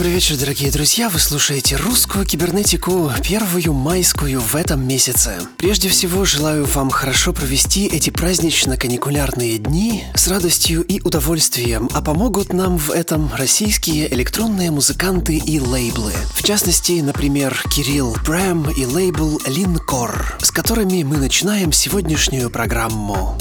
Добрый вечер, дорогие друзья. Вы слушаете русскую кибернетику, первую майскую в этом месяце. Прежде всего, желаю вам хорошо провести эти празднично-каникулярные дни с радостью и удовольствием, а помогут нам в этом российские электронные музыканты и лейблы. В частности, например, Кирилл Брэм и лейбл Линкор, с которыми мы начинаем сегодняшнюю программу.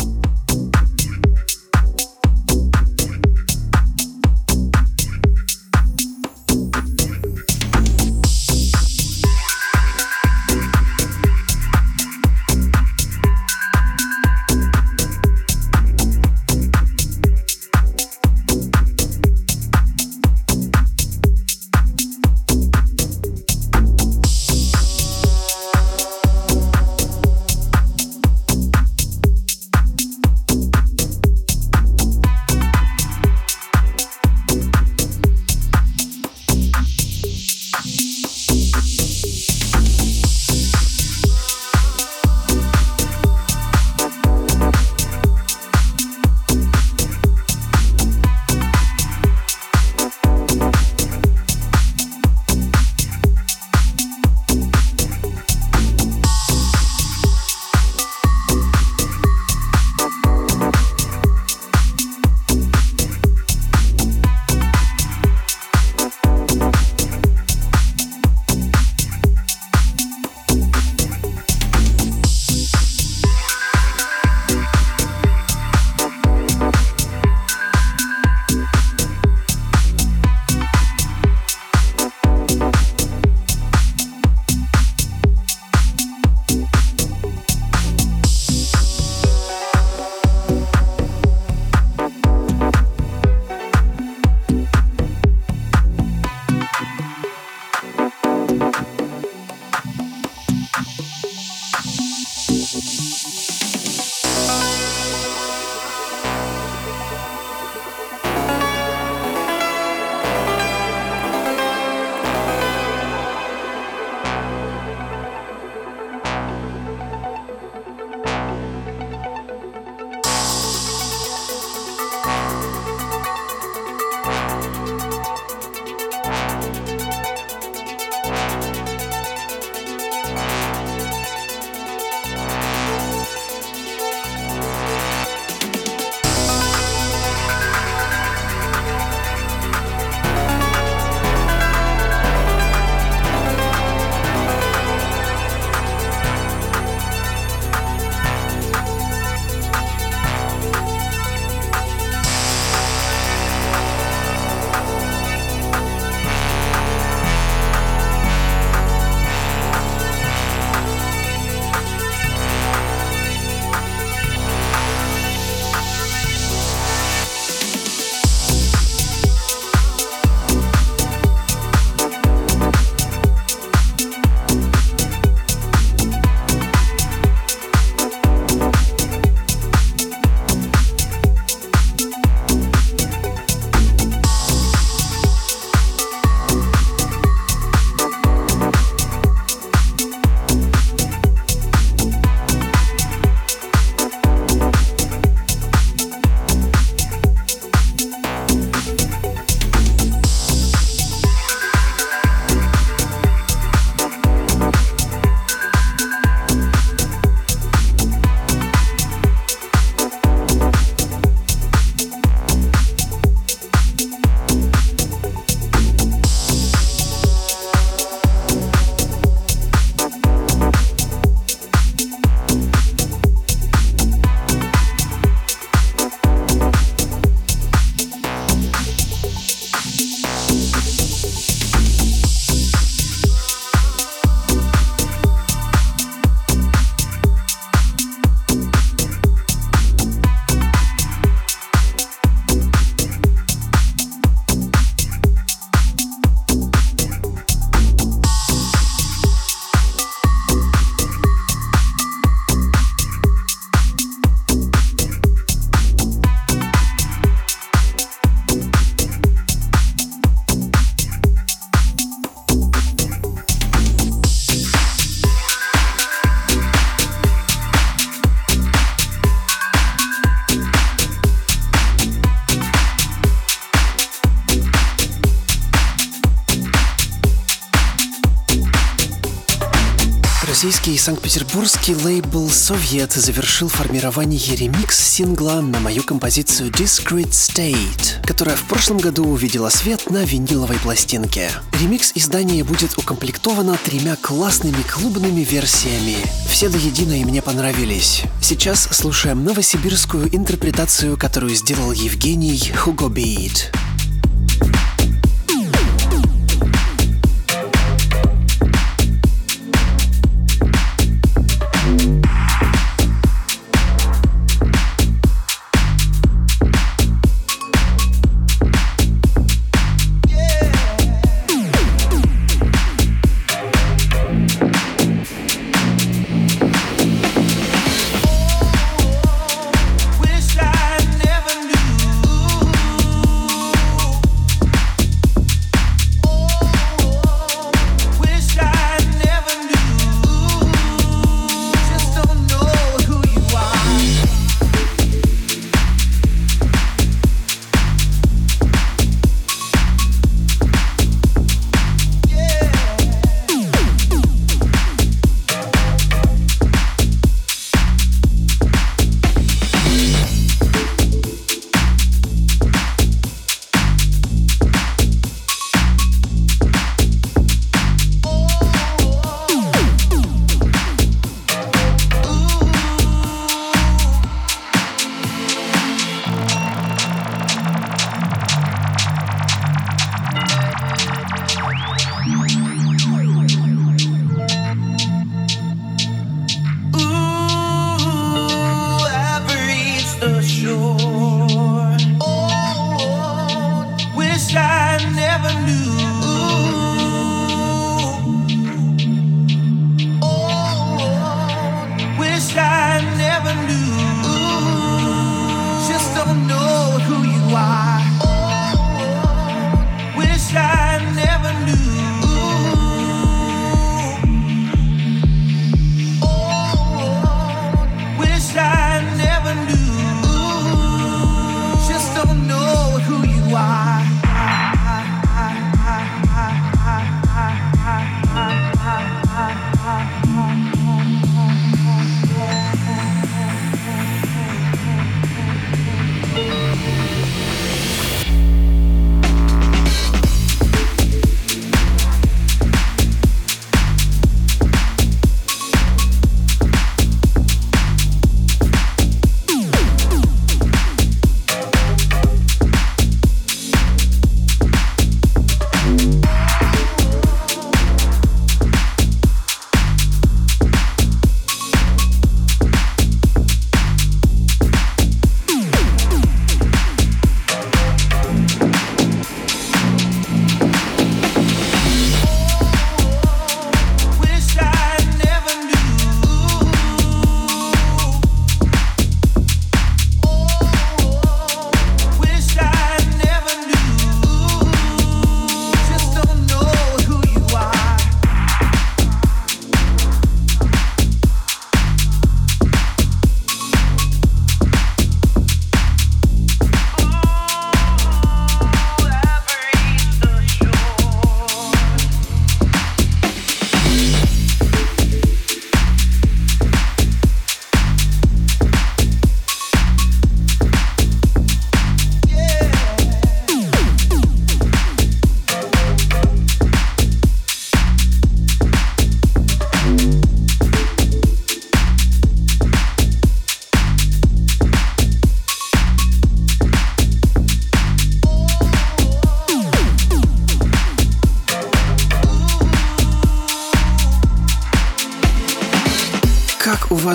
Российский и санкт-петербургский лейбл «Совет» завершил формирование ремикс сингла на мою композицию «Discrete State», которая в прошлом году увидела свет на виниловой пластинке. Ремикс издания будет укомплектовано тремя классными клубными версиями. Все до единой мне понравились. Сейчас слушаем новосибирскую интерпретацию, которую сделал Евгений Хугобит.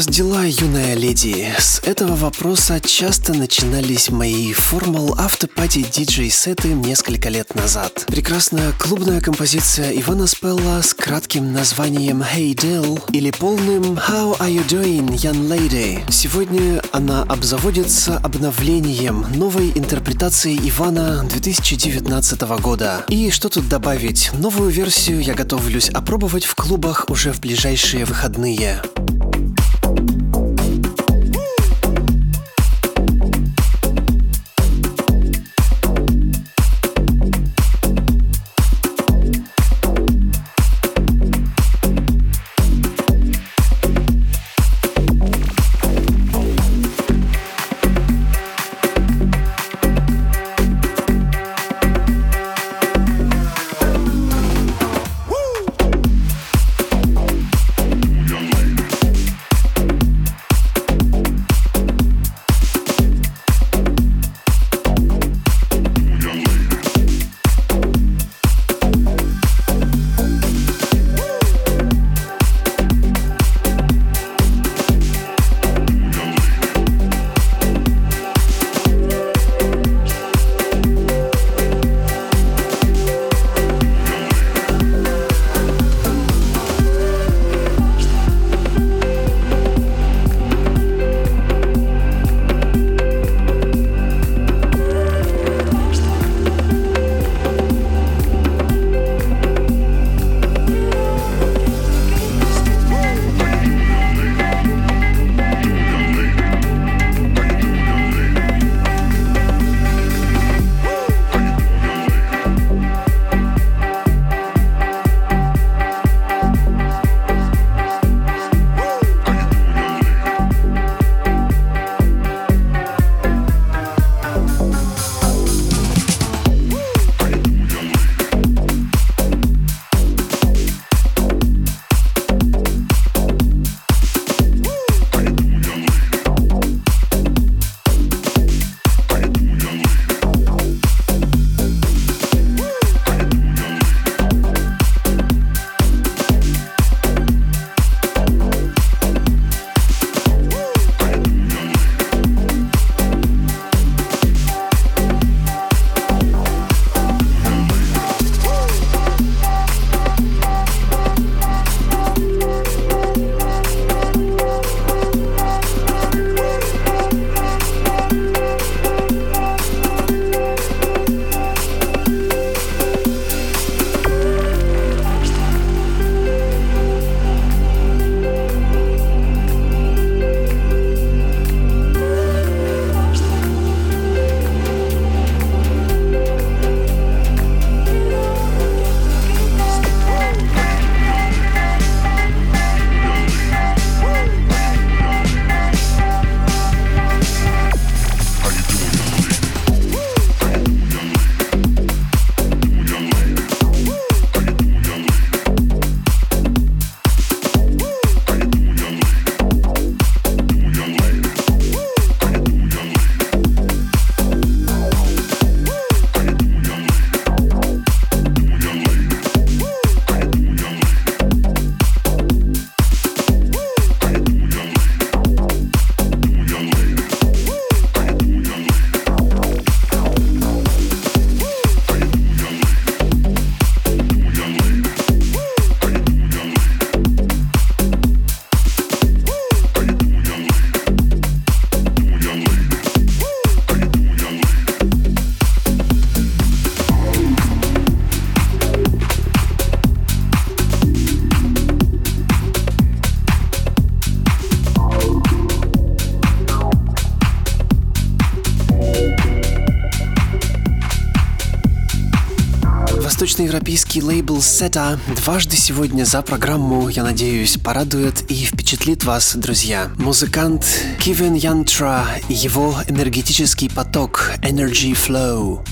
Вас дела, юная леди? С этого вопроса часто начинались мои формал автопати диджей сеты несколько лет назад. Прекрасная клубная композиция Ивана Спелла с кратким названием Hey Dill или полным How are you doing, young lady? Сегодня она обзаводится обновлением новой интерпретации Ивана 2019 года. И что тут добавить? Новую версию я готовлюсь опробовать в клубах уже в ближайшие выходные. Восточноевропейский лейбл Seta дважды сегодня за программу, я надеюсь, порадует и впечатлит вас, друзья. Музыкант Кивен Янтра и его энергетический поток Energy Flow.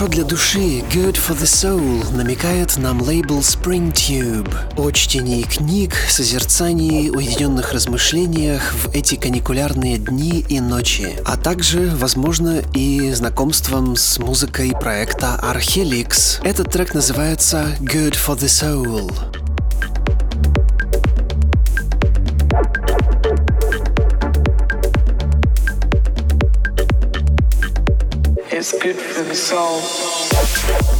Хорошо для души, good for the soul, намекает нам лейбл Spring Tube. О чтении книг, созерцании, уединенных размышлениях в эти каникулярные дни и ночи, а также, возможно, и знакомством с музыкой проекта Arhelix. Этот трек называется Good for the Soul. It's good for the soul.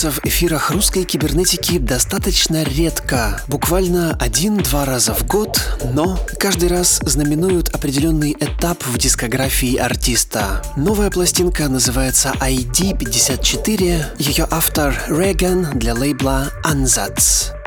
Появляются в эфирах русской кибернетики достаточно редко, буквально один-два раза в год, но каждый раз знаменуют определенный этап в дискографии артиста. Новая пластинка называется ID54, ее автор Реган для лейбла Ansatz.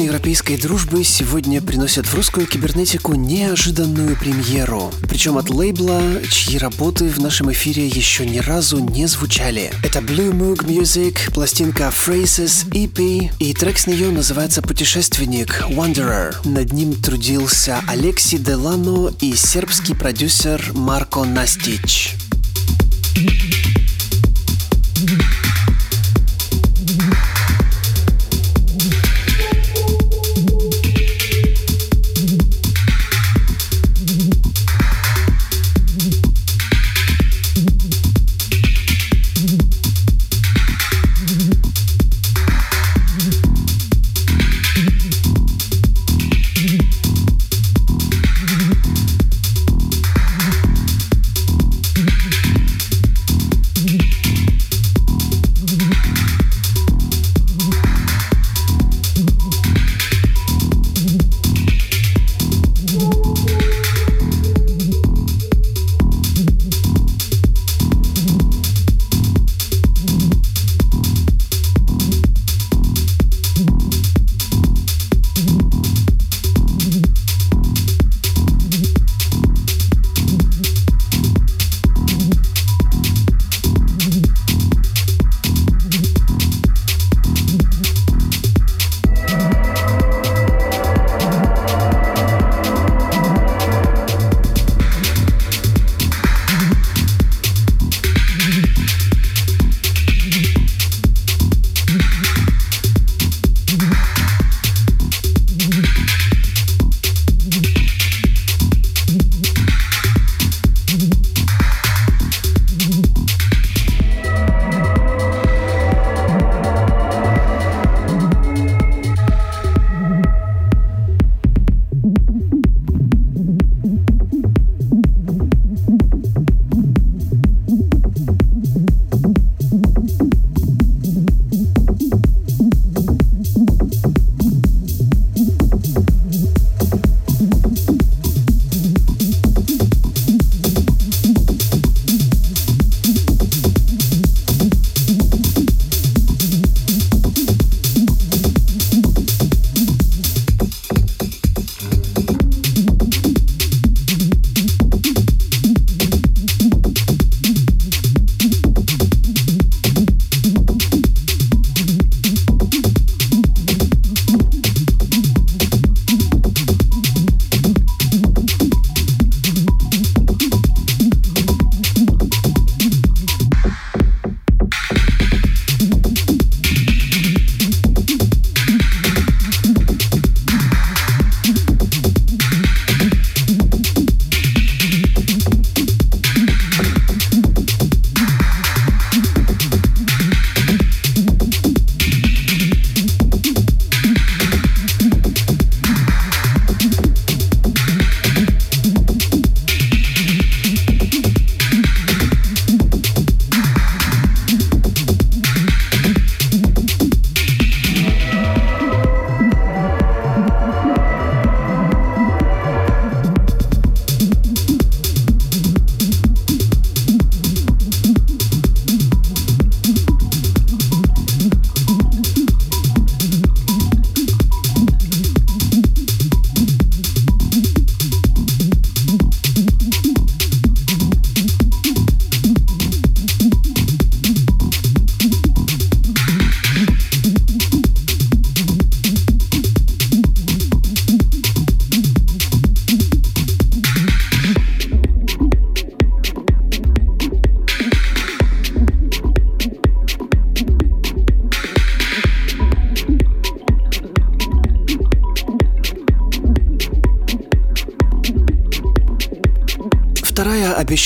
Восточноевропейской дружбы сегодня приносят в русскую кибернетику неожиданную премьеру. Причем от лейбла, чьи работы в нашем эфире еще ни разу не звучали. Это Blue Moog Music, пластинка Phrases EP, и трек с нее называется «Путешественник» Wanderer. Над ним трудился Алекси Делано и сербский продюсер Марко Настич.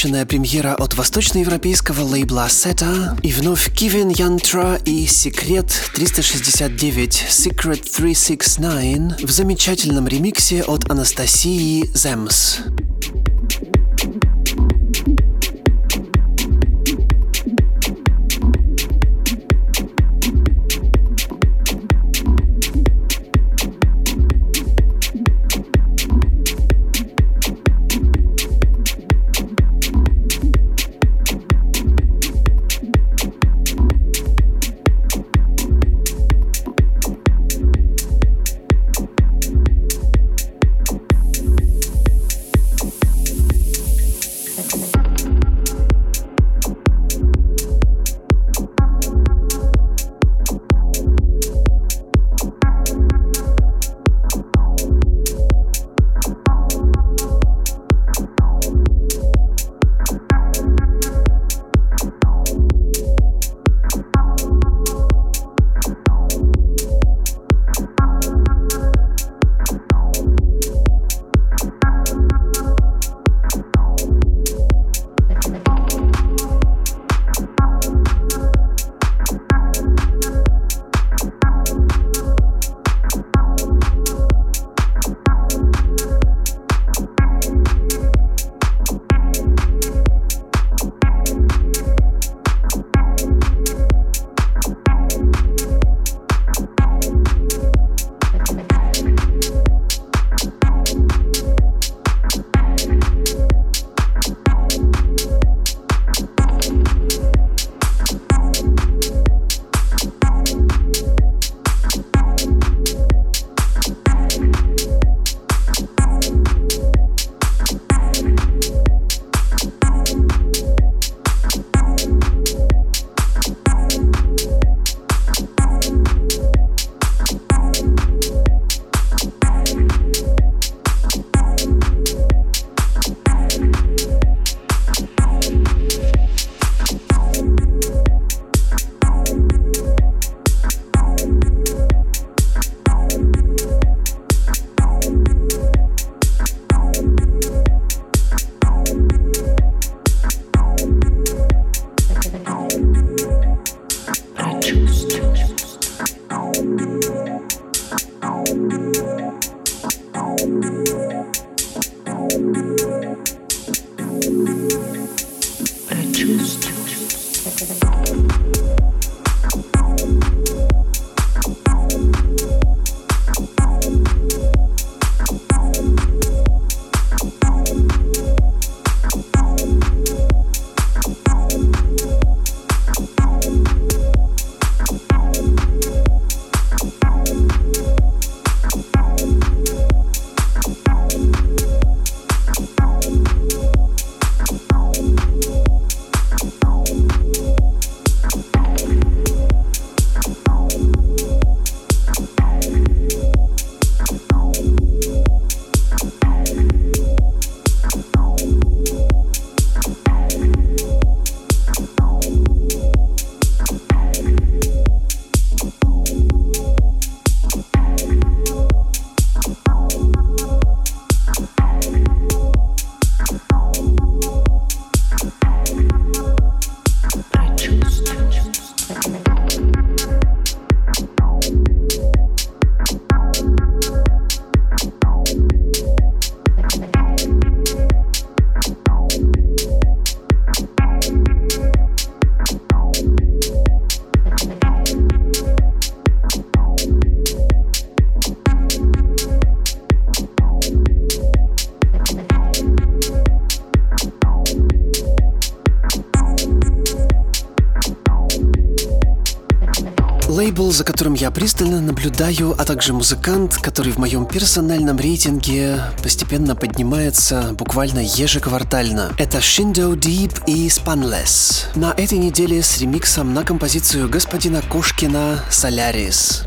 Обещанная премьера от восточноевропейского лейбла Seta и вновь Кивин Янтра и Секрет 369 Secret 369 в замечательном ремиксе от Анастасии Земс. Наблюдаю, а также музыкант, который в моем персональном рейтинге постепенно поднимается буквально ежеквартально. Это Shindo Deep и Spanless. На этой неделе с ремиксом на композицию господина Кошкина «Солярис».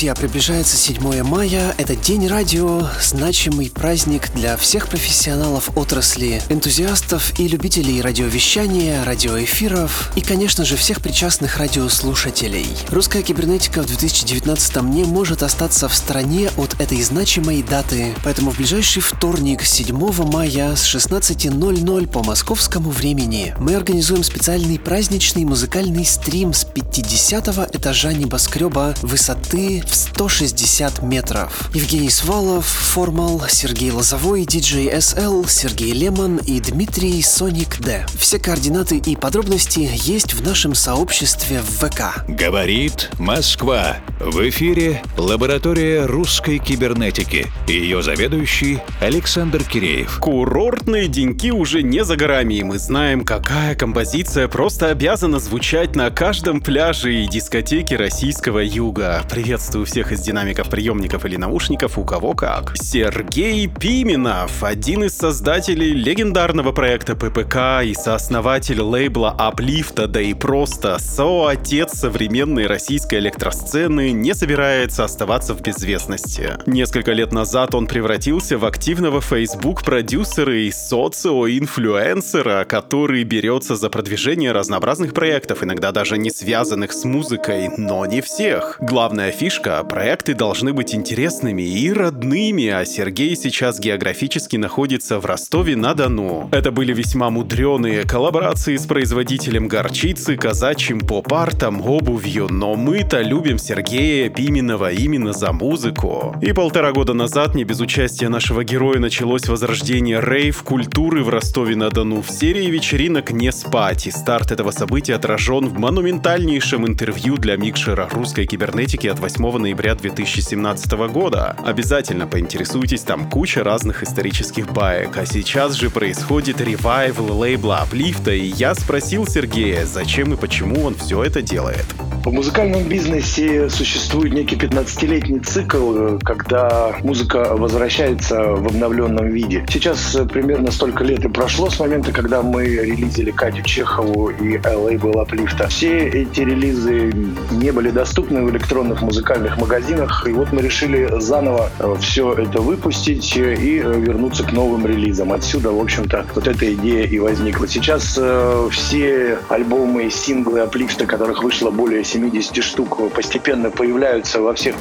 Друзья, приближается 7 мая. Это День радио, значимый праздник для всех профессионалов отрасли, энтузиастов и любителей радиовещания, радиоэфиров и, конечно же, всех причастных радиослушателей. Русская кибернетика в 2019 не может остаться в стороне от этой значимой даты, поэтому в ближайший вторник, 7 мая с 16.00 по московскому времени мы организуем специальный праздничный музыкальный стрим с 50 этажа небоскреба высоты в 160 метров. Евгений Свалов, Формал, Сергей Лозовой, диджей СЛ, Сергей Лемон и Дмитрий Соник Д. Все координаты и подробности есть в нашем сообществе в ВК. Говорит Москва. В эфире лаборатория русской кибернетики. Ее заведующий Александр Киреев. Курортные деньки уже не за горами, и мы знаем, какая композиция просто обязана звучать на каждом пляже и дискотеке российского юга. Привет Приветствую всех из динамиков, приемников или наушников, у кого как. Сергей Пименов, один из создателей легендарного проекта ППК и сооснователь лейбла Аплифта, да и просто соотец современной российской электросцены, не собирается оставаться в безвестности. Несколько лет назад он превратился в активного Facebook-продюсера и социо-инфлюенсера, который берется за продвижение разнообразных проектов, иногда даже не связанных с музыкой, но не всех. Главная фишка фишка, проекты должны быть интересными и родными, а Сергей сейчас географически находится в Ростове-на-Дону. Это были весьма мудреные коллаборации с производителем горчицы, казачьим поп-артом, обувью, но мы-то любим Сергея Пименова именно за музыку. И полтора года назад, не без участия нашего героя, началось возрождение рейв-культуры в Ростове-на-Дону в серии вечеринок «Не спать», и старт этого события отражен в монументальнейшем интервью для микшера русской кибернетики от 8 8 ноября 2017 года. Обязательно поинтересуйтесь, там куча разных исторических баек. А сейчас же происходит ревайвл лейбла Аплифта, и я спросил Сергея, зачем и почему он все это делает. В музыкальном бизнесе существует некий 15-летний цикл, когда музыка возвращается в обновленном виде. Сейчас примерно столько лет и прошло с момента, когда мы релизили Катю Чехову и лейбл Аплифта. Все эти релизы не были доступны в электронных музыкальных музыкальных магазинах. И вот мы решили заново э, все это выпустить и э, вернуться к новым релизам. Отсюда, в общем-то, вот эта идея и возникла. Сейчас э, все альбомы, синглы, аплифты, которых вышло более 70 штук, постепенно появляются во всех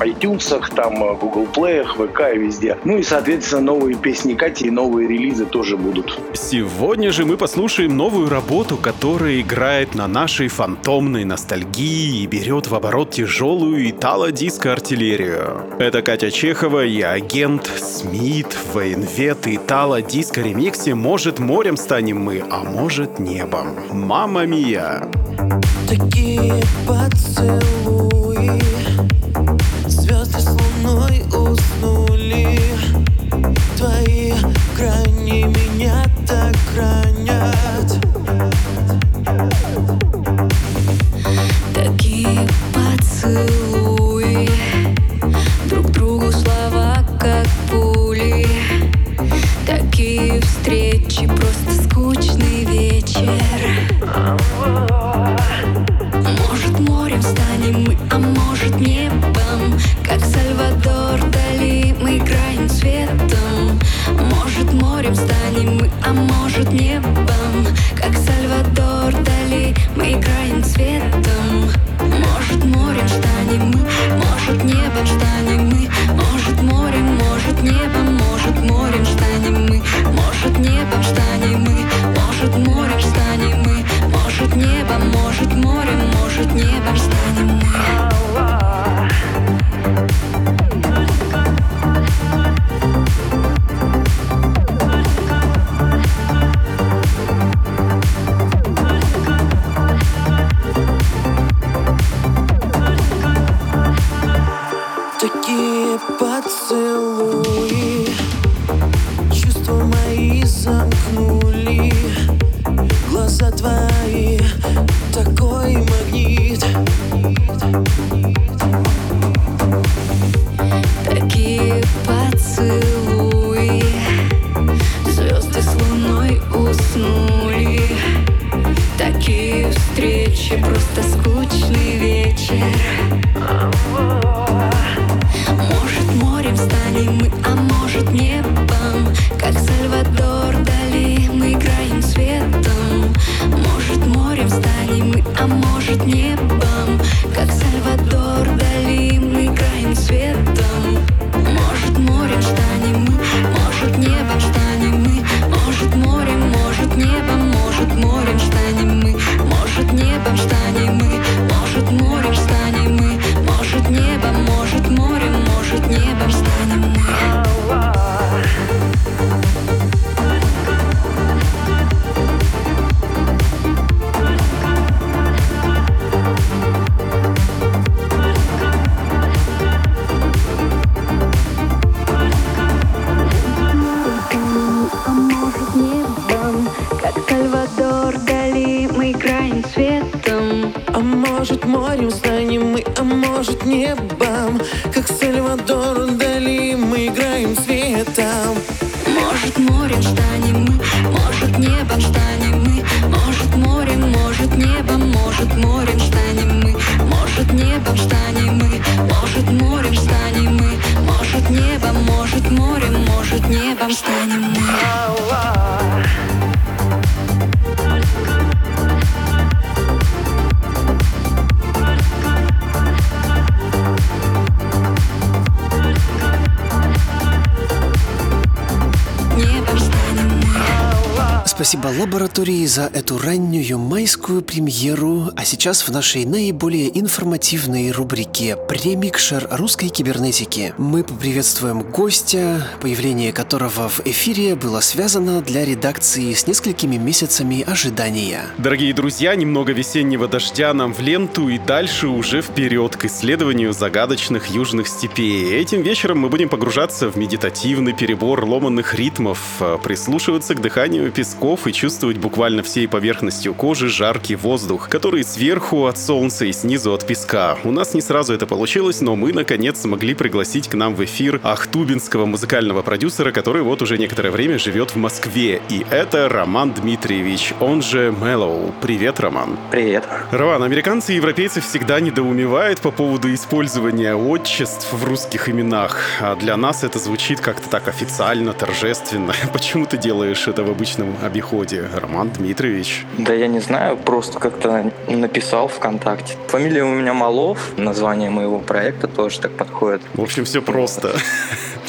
iTunes, там Google Play, ВК и везде. Ну и, соответственно, новые песни Кати и новые релизы тоже будут. Сегодня же мы послушаем новую работу, которая играет на нашей фантомной ностальгии и берет в оборот тяжелый тяжелую итало-диско-артиллерию. Это Катя Чехова и агент Смит военвет итало-диско-ремиксе «Может морем станем мы, а может небом». Мама мия! Такие поцелуи Звезды с луной уснули Твои грани меня так ранят майскую премьеру, а сейчас в нашей наиболее информативной рубрике «Премикшер русской кибернетики» мы поприветствуем гостя, появление которого в эфире было связано для редакции с несколькими месяцами ожидания. Дорогие друзья, немного весеннего дождя нам в ленту и дальше уже вперед к исследованию загадочных южных степей. Этим вечером мы будем погружаться в медитативный перебор ломанных ритмов, э, прислушиваться к дыханию песков и чувствовать буквально всей поверхностью кожи жаркий воздух, который сверху от солнца и снизу от песка. У нас не сразу это получилось, но мы наконец смогли пригласить к нам в эфир ахтубинского музыкального продюсера, который вот уже некоторое время живет в Москве. И это Роман Дмитриевич, он же Мэллоу. Привет, Роман. Привет. Роман, американцы и европейцы всегда недоумевают по поводу использования отчеств в русских именах. А для нас это звучит как-то так официально, торжественно. Почему ты делаешь это в обычном обиходе? Роман Дмитриевич. Да я не знаю, просто как-то написал ВКонтакте. Фамилия у меня Малов, название моего проекта тоже так подходит. В общем, все просто.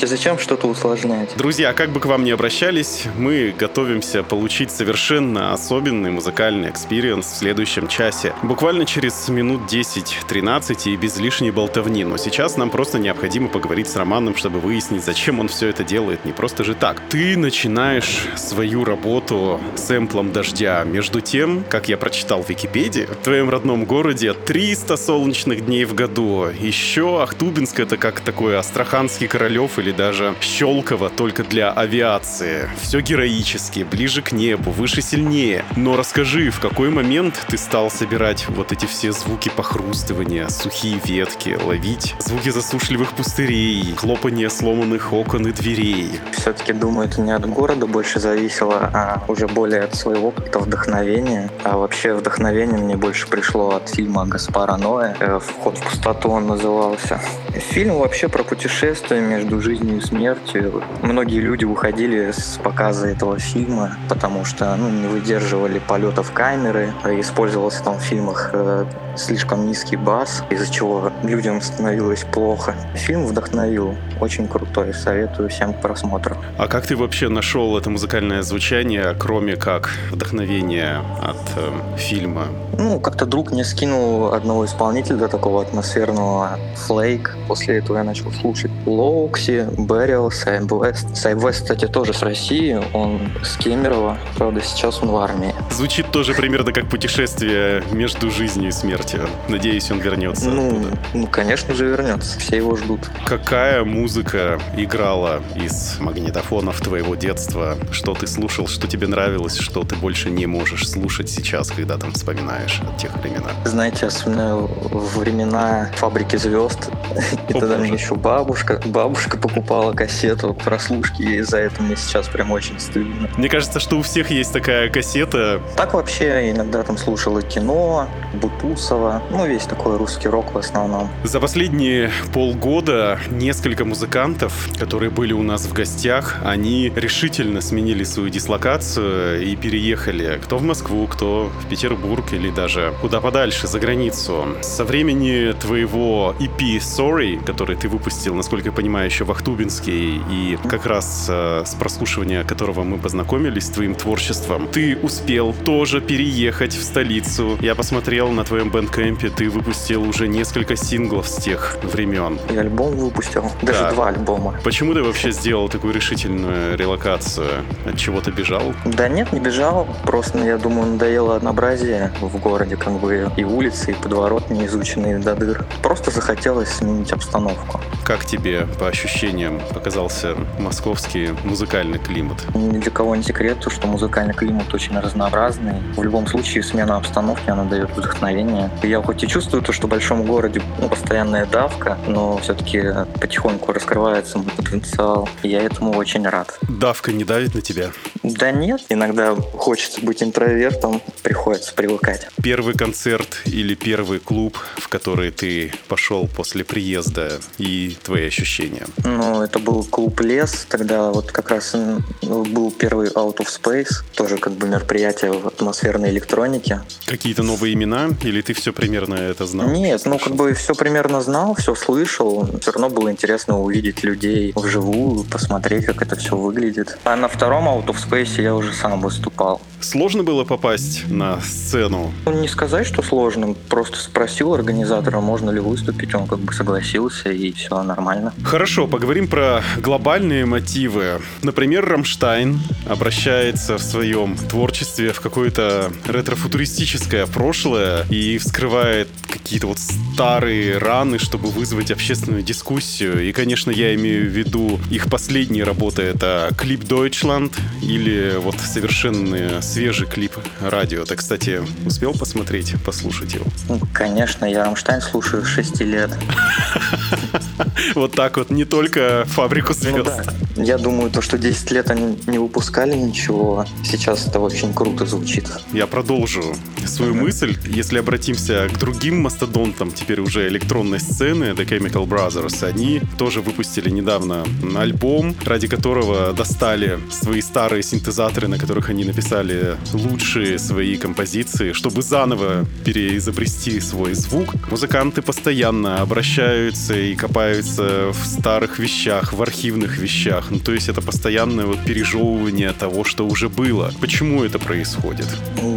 Зачем что-то усложнять? Друзья, как бы к вам ни обращались, мы готовимся получить совершенно особенный музыкальный experience в следующем часе. Буквально через минут 10-13 и без лишней болтовни. Но сейчас нам просто необходимо поговорить с Романом, чтобы выяснить, зачем он все это делает. Не просто же так. Ты начинаешь свою работу сэмплом дождя. Между тем, как я прочитал в Википедии, в твоем родном городе 300 солнечных дней в году. Еще Ахтубинск это как такой Астраханский Королев или даже Щелково, только для авиации. Все героически, ближе к небу, выше сильнее. Но расскажи, в какой момент ты стал собирать вот эти все звуки похрустывания, сухие ветки, ловить звуки засушливых пустырей, хлопанье сломанных окон и дверей? Все-таки, думаю, это не от города больше зависело, а уже более от своего как-то вдохновения. А вообще вдохновение мне больше пришло от фильма «Гаспара Ноэ». Э, «Вход в пустоту» он назывался. Фильм вообще про путешествие между жизнью и смертью. Многие люди уходили с показа этого фильма, потому что ну, не выдерживали полетов камеры. Использовался там в фильмах э, слишком низкий бас, из-за чего людям становилось плохо. Фильм вдохновил. Очень крутой. Советую всем к просмотру. А как ты вообще нашел это музыкальное звучание, кроме как вдохновения от э, фильма? Ну, как-то друг мне скинул одного исполнителя такого атмосферного Флейк. После этого я начал слушать Лоукси, Берил, Сайб Вест. Сайб Вест, кстати, тоже с России. Он с Кемерово. Правда, сейчас он в армии. Звучит тоже примерно как путешествие между жизнью и смертью. Надеюсь, он вернется. Ну, оттуда. ну, конечно же, вернется. Все его ждут. Какая музыка играла из магнитофонов твоего детства? Что ты слушал, что тебе нравилось, что ты больше не можешь слушать сейчас, когда там вспоминаешь о тех временах? Знаете, я вспоминаю времена фабрики звезд. И тогда мне еще бабушка, бабушка покупала кассету прослушки, и за это мне сейчас прям очень стыдно. Мне кажется, что у всех есть такая кассета. Так вообще иногда там слушал и кино, Бутусова, ну весь такой русский рок в основном. За последние полгода несколько музыкантов, которые были у нас в гостях, они решительно сменили свою дислокацию и переехали. Кто в Москву, кто в Петербург или даже куда подальше, за границу. Со времени твоего EP Sorry, который ты выпустил, насколько я понимаю, еще в Ахтубинске, и как раз э, с прослушивания которого мы познакомились с твоим творчеством, ты успел тоже переехать в столицу. Я посмотрел на твоем Bandcamp е, ты выпустил уже несколько синглов с тех времен. И альбом выпустил, даже Да. два альбома. Почему ты вообще сделал такую решительную релокацию? От чего ты бежал? Да нет, не бежал, просто, я думаю, надоело однообразие в городе, как бы и улицы, и подворот не изученные до дыр. Просто захотелось сменить обстановку. Как тебе по ощущениям показался московский музыкальный климат? Ни для кого не секрет, что музыкальный климат очень разнообразный. В любом случае, смена обстановки, она дает вдохновение. Я хоть и чувствую то, что в большом городе ну, постоянная давка, но все-таки потихоньку раскрывается мой потенциал. И я этому очень рад. Давка не давит на тебя? Да нет, иногда хочется быть интровертом, приходится привыкать. Первый концерт или первый клуб, в который ты пошел после приезда и твои ощущения? Ну, это был клуб «Лес», тогда вот как раз был первый Out of Space, тоже как бы мероприятие в атмосферной электронике. Какие-то новые имена или ты все примерно это знал? Нет, ну как бы все примерно знал, все слышал. Все равно было интересно увидеть людей вживую, посмотреть, как это все выглядит. А на втором Out of Space я уже сам выступал. Сложно было попасть на сцену? Ну, не сказать, что сложно. Просто спросил организатора, можно ли выступить. Он как бы согласился, и все нормально. Хорошо, поговорим про глобальные мотивы. Например, Рамштайн обращается в своем творчестве в какое-то ретро-футуристическое прошлое и вскрывает какие-то вот старые раны, чтобы вызвать общественную дискуссию. И, конечно, я имею в виду их последние работы. Это клип Deutschland или вот совершенно свежий клип радио. Ты, кстати, успел посмотреть, послушать его? Ну, конечно, я Рамштайн слушаю с 6 лет. Вот так вот, не только «Фабрику звезд». Ну, да. Я думаю, то, что 10 лет они не выпускали ничего, сейчас это очень круто звучит. Я продолжу свою мысль. Если обратимся к другим мастодонтам, теперь уже электронной сцены, The Chemical Brothers, они тоже выпустили недавно альбом, ради которого достали свои старые синтезаторы, на которых они написали лучшие свои композиции, чтобы заново переизобрести свой звук. Музыканты постоянно обращаются и копаются в старых вещах, в архивных вещах. Ну, то есть это постоянное вот пережевывание того, что уже было. Почему это происходит?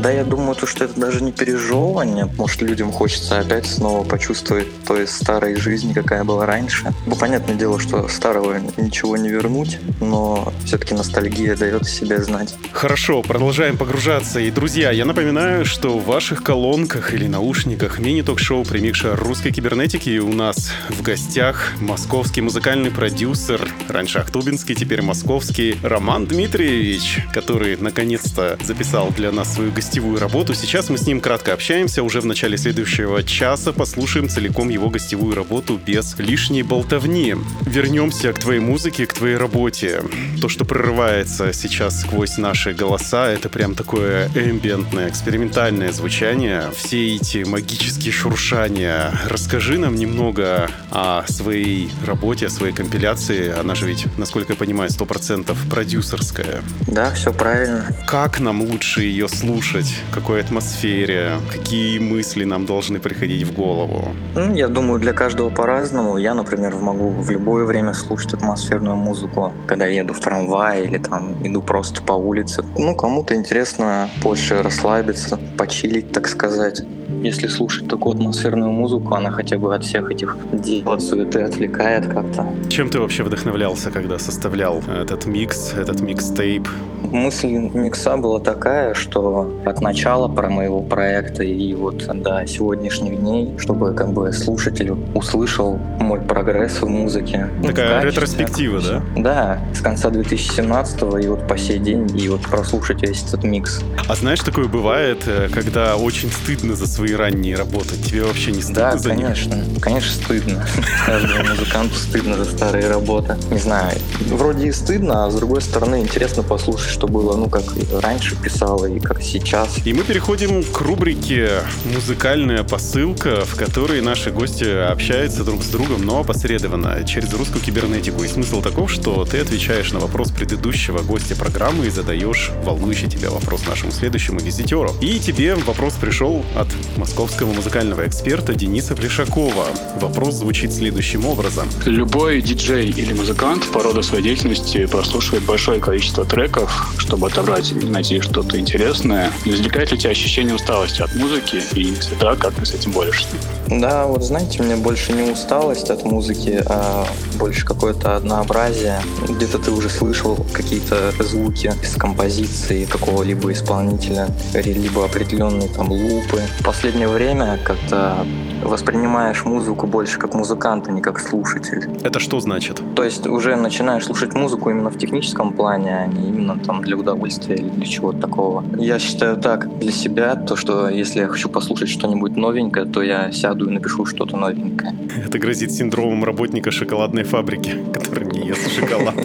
Да, я думаю, то, что это даже не пережевывание. Может, людям хочется опять снова почувствовать той старой жизни, какая была раньше. Ну, понятное дело, что старого ничего не вернуть, но все-таки ностальгия дает себя знать. Хорошо, продолжаем погружаться. И, друзья, я напоминаю, что в ваших колонках или наушниках мини-ток-шоу «Примикша русской кибернетики» у нас в гостях московский музыкальный продюсер, раньше Ахтубинский, теперь московский, Роман Дмитриевич, который наконец-то записал для нас свою гостевую работу. Сейчас мы с ним кратко общаемся. Уже в начале следующего часа послушаем целиком его гостевую работу без лишней болтовни. Вернемся к твоей музыке, к твоей работе. То, что прорывается сейчас сквозь наши голоса, это прям такое эмбиентное, экспериментальное звучание. Все эти магические шуршания. Расскажи нам немного о своей работе, о своей компиляции. Она же ведь, насколько я понимаю, сто процентов продюсерская. Да, все правильно. Как нам лучше ее слушать? В какой атмосфере? Какие мысли нам должны приходить в голову? Ну, я думаю, для каждого по-разному. Я, например, могу в любое время слушать атмосферную музыку, когда еду в трамвае или там иду просто по улице. Ну, кому-то интересно больше расслабиться, почилить, так сказать. Если слушать такую атмосферную музыку, она хотя бы от всех этих дел, от суеты отвлекает как-то. Чем ты вообще вдохновлялся, когда составлял этот микс, этот микстейп? Мысль микса была такая, что от начала про моего проекта и вот до сегодняшних дней, чтобы как бы слушатель услышал мой прогресс в музыке. Такая в ретроспектива, да? Да, с конца 2017 и вот по сей день, и вот прослушать весь этот микс. А знаешь, такое бывает, э, когда очень стыдно за свои ранние работы? Тебе вообще не стыдно да, за конечно. них? Конечно, стыдно. Музыканту стыдно за старые работы. Не знаю, вроде и стыдно, а с другой стороны интересно послушать, что было, ну, как раньше писала и как сейчас. И мы переходим к рубрике «Музыкальная посылка», в которой наши гости общаются друг с другом, но опосредованно, через русскую кибернетику. И смысл таков, что ты отвечаешь на вопрос предыдущего гостя программы и задаешь волнующий тебя вопрос нашему следующему визитеру. И тебе вопрос пришел от московского музыкального эксперта Дениса Плешакова. Вопрос звучит следующим образом. Любой диджей или музыкант по роду своей деятельности прослушивает большое количество треков, чтобы отобрать и найти что-то интересное. Не возникает ли у тебя ощущение усталости от музыки? И если да, как ты с этим борешься? Да, вот знаете, мне больше не усталость от музыки, а больше какое-то однообразие. Где-то ты уже слышал какие-то звуки из композиции какого-либо исполнителя, либо определенные там лупы. В последнее время как-то воспринимаешь музыку больше как музыкант, а не как слушатель. Это что значит? То есть уже начинаешь слушать музыку именно в техническом плане, а не именно там для удовольствия или для чего-то такого. Я считаю так для себя, то что если я хочу послушать что-нибудь новенькое, то я сяду и напишу что-то новенькое. Это грозит синдромом работника шоколадной фабрики, который не ест шоколад.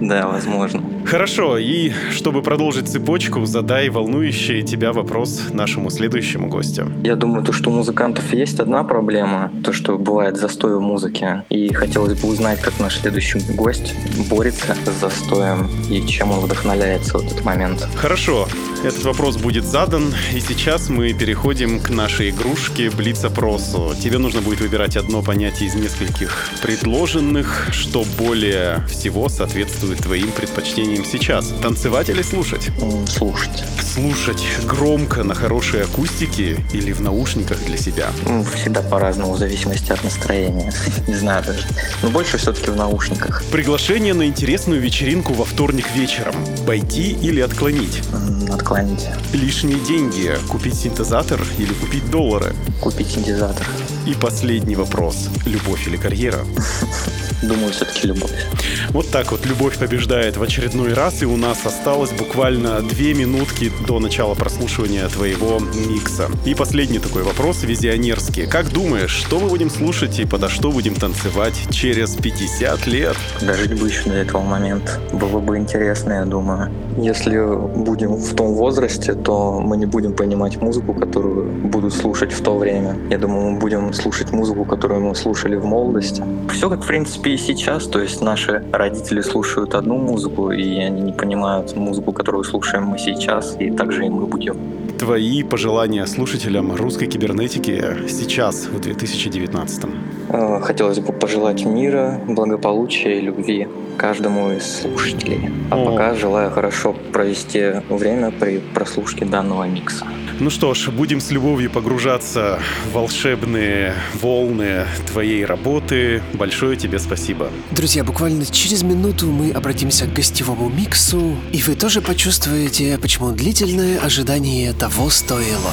Да, возможно. Хорошо, и чтобы продолжить цепочку, задай волнующий тебя вопрос нашему следующему гостю. Я думаю, то, что у музыкантов есть одна проблема, то, что бывает застой в музыке. И хотелось бы узнать, как наш следующий гость борется с застоем и чем он вдохновляется в этот момент. Хорошо, этот вопрос будет задан, и сейчас мы переходим к нашей игрушке Блиц-опросу. Тебе нужно будет выбирать одно понятие из нескольких предложенных, что более всего соответствует твоим предпочтениям сейчас. Танцевать или слушать? Слушать. Слушать громко на хорошей акустике или в наушниках для себя? Ну, Всегда по-разному, в зависимости от настроения. Не знаю даже. Но больше все-таки в наушниках. Приглашение на интересную вечеринку во вторник вечером. Пойти или отклонить? Отклонить. Лишние деньги. Купить синтезатор или купить доллары? Купить синтезатор. И последний вопрос. Любовь или карьера? Думаю, все-таки любовь. Вот так вот любовь побеждает в очередной раз, и у нас осталось буквально две минутки до начала прослушивания твоего микса. И последний такой вопрос, визионерский. Как думаешь, что мы будем слушать и подо что будем танцевать через 50 лет? Дожить бы еще до этого момента. Было бы интересно, я думаю. Если будем в том возрасте, то мы не будем понимать музыку, которую будут слушать в то время. Я думаю, мы будем слушать музыку, которую мы слушали в молодости. Все как, в принципе, и сейчас. То есть наши родители слушают одну музыку, и они не понимают музыку, которую слушаем мы сейчас, и также и мы будем. Твои пожелания слушателям русской кибернетики сейчас, в 2019 Э, Хотелось бы пожелать мира, благополучия и любви каждому из слушателей. А О. пока желаю хорошо провести время при прослушке данного микса. Ну что ж, будем с любовью погружаться в волшебные волны твоей работы. Большое тебе спасибо. Друзья, буквально через минуту мы обратимся к гостевому миксу, и вы тоже почувствуете, почему длительное ожидание того стоило.